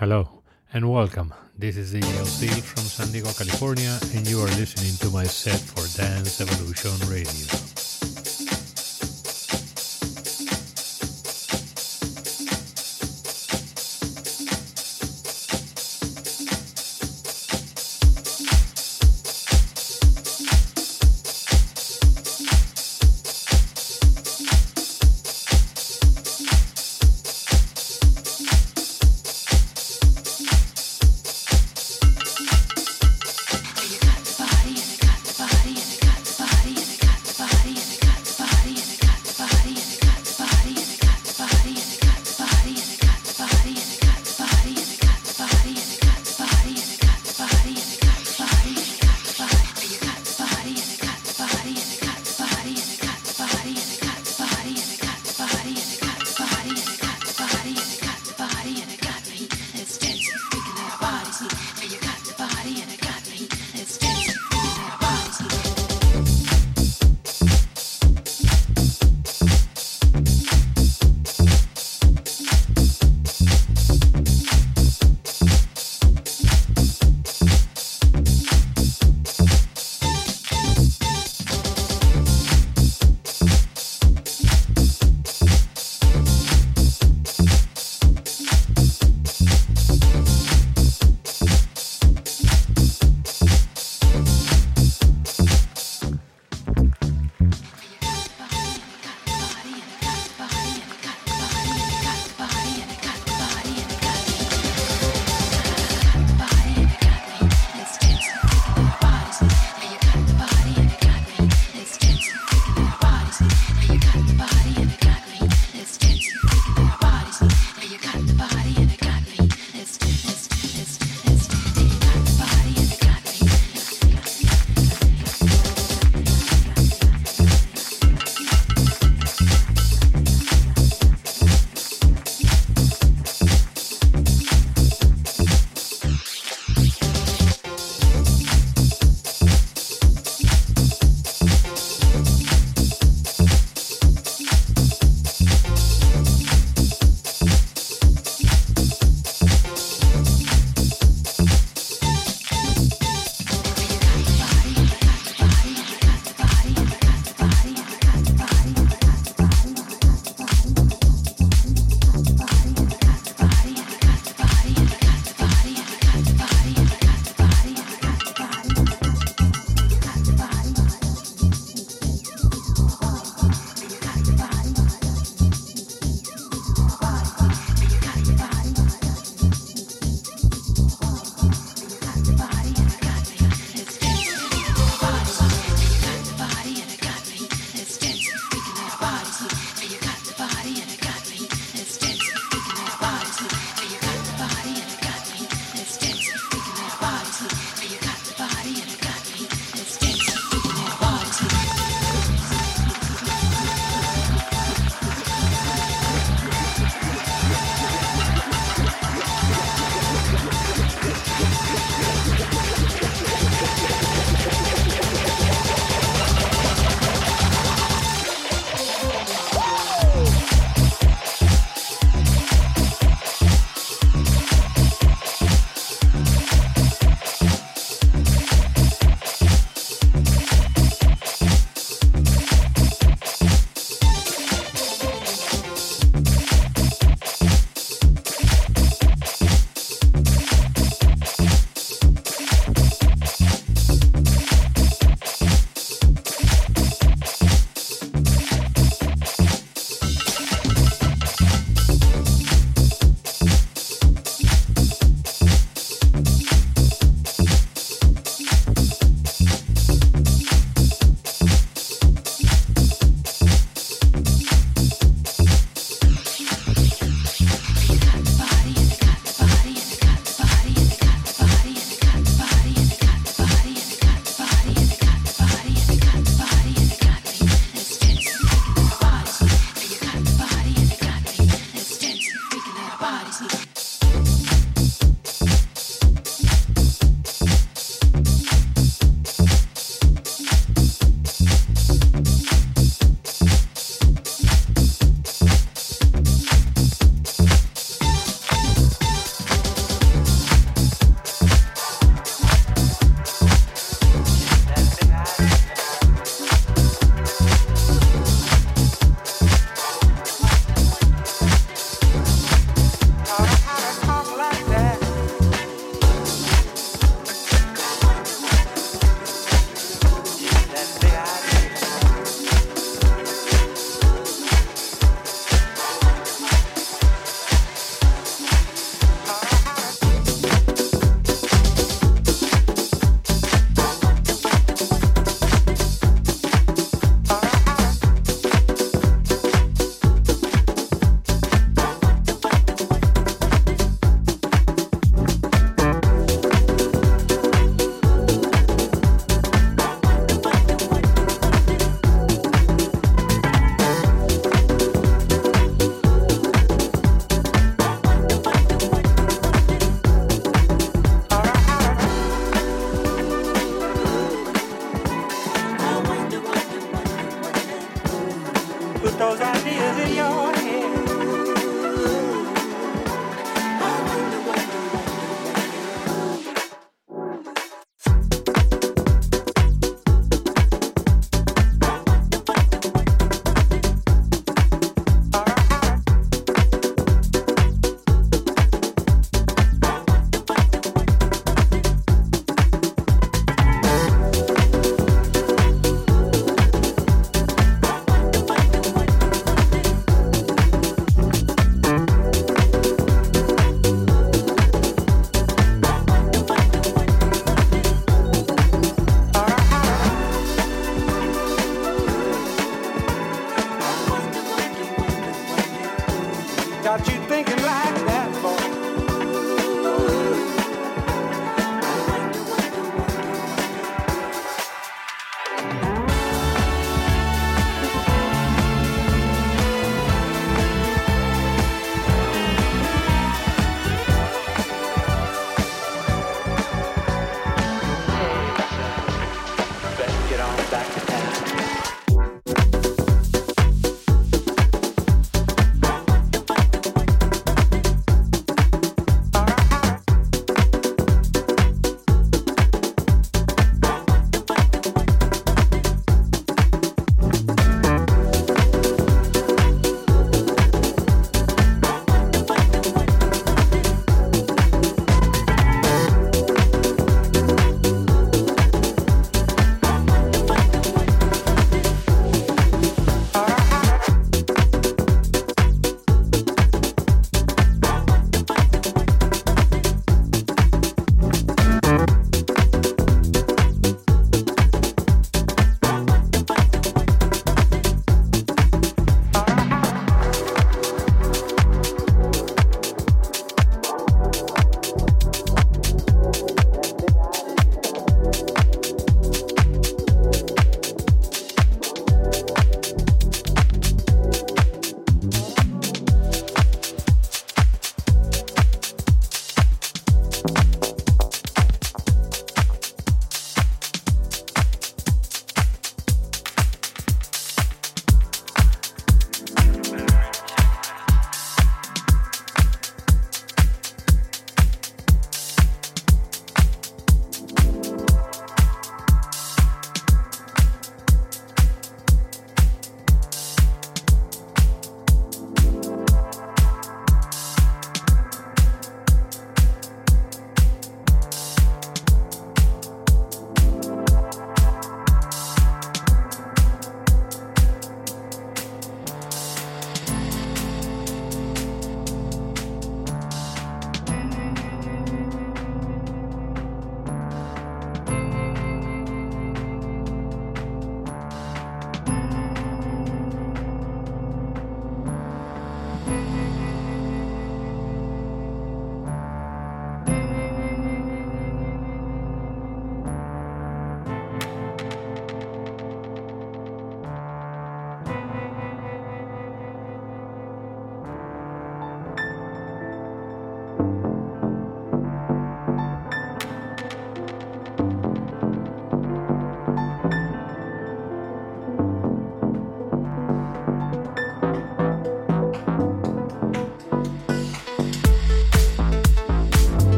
Hello and welcome. This is the LC from San Diego, California, and you are listening to my set for Dance Evolution Radio.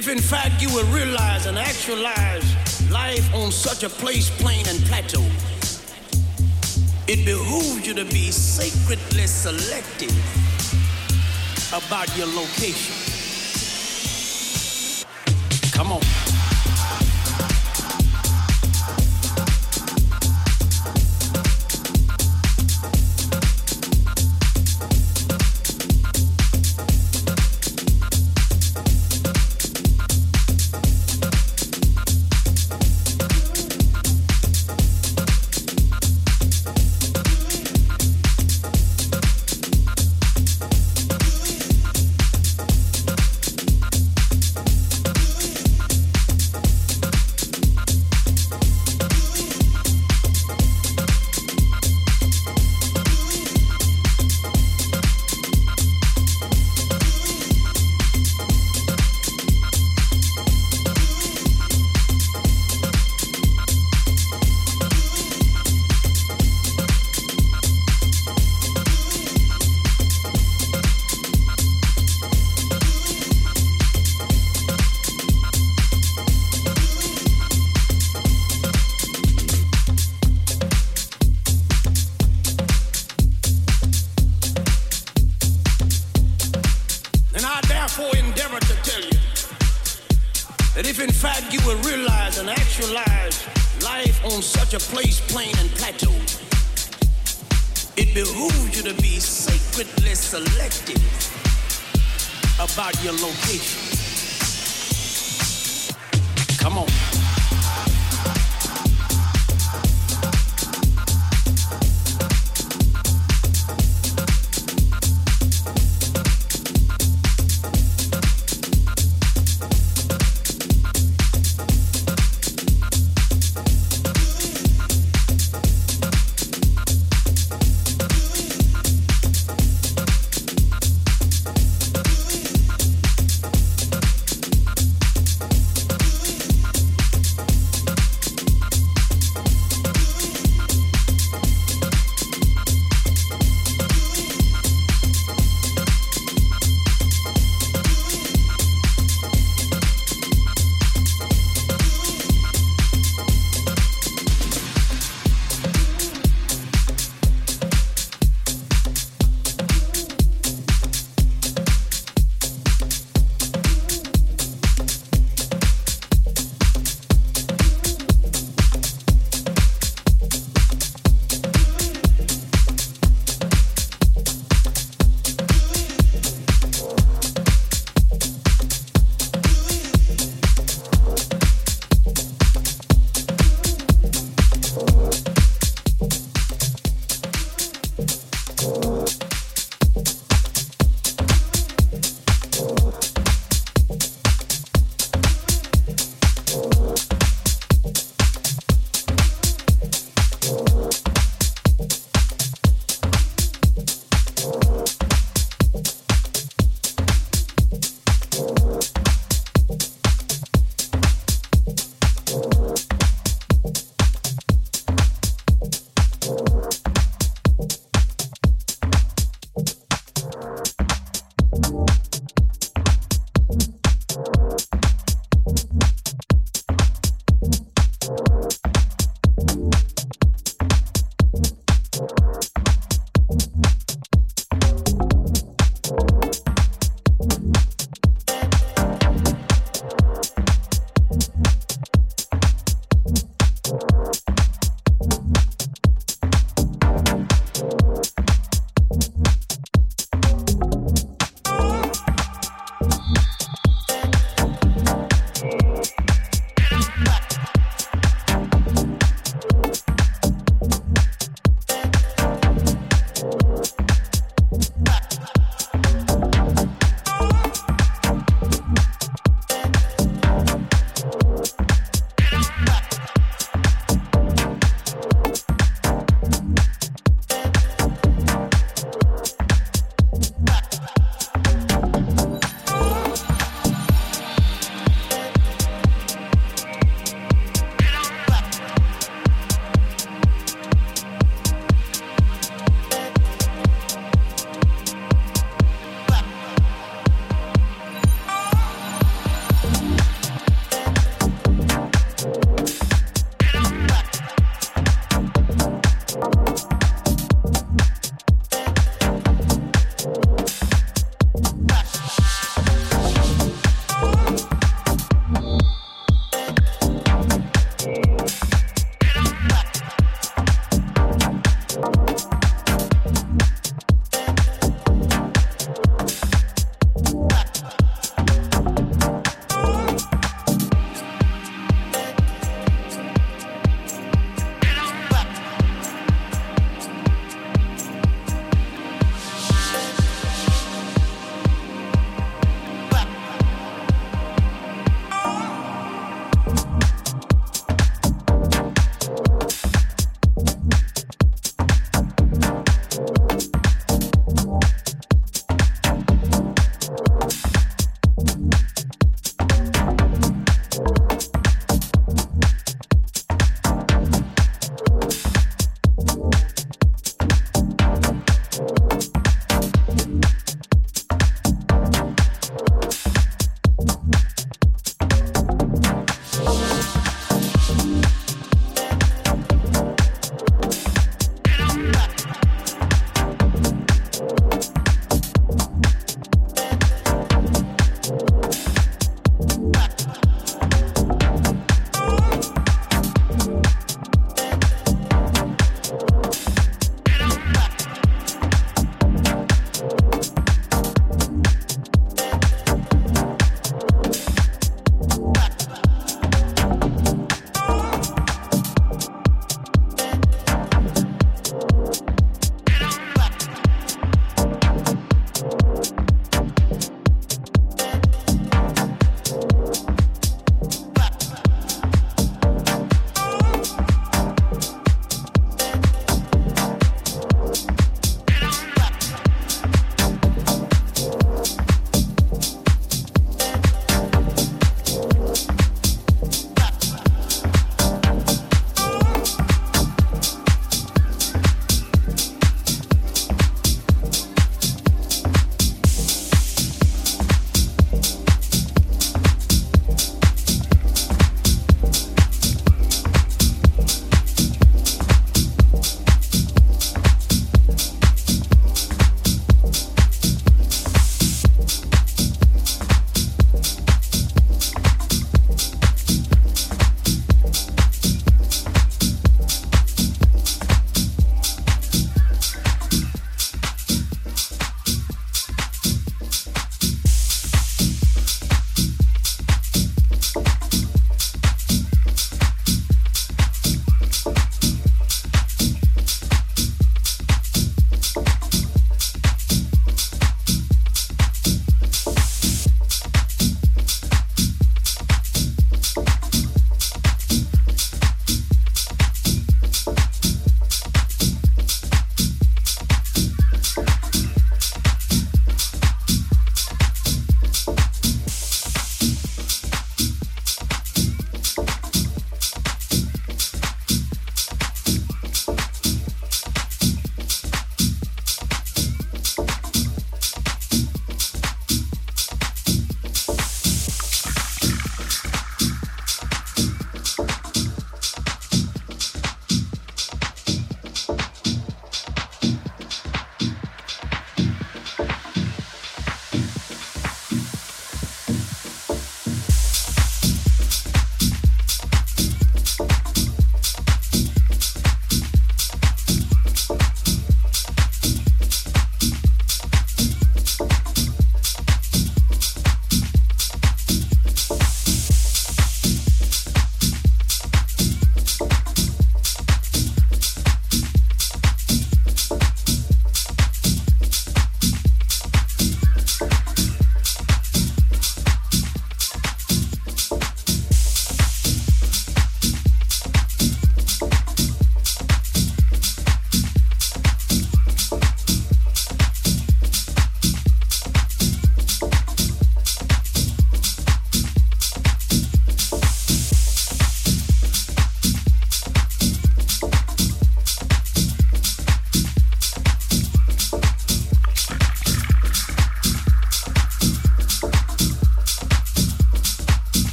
If in fact you will realize and actualize life on such a place, plane, and plateau, it behooves you to be sacredly selective about your location. Come on.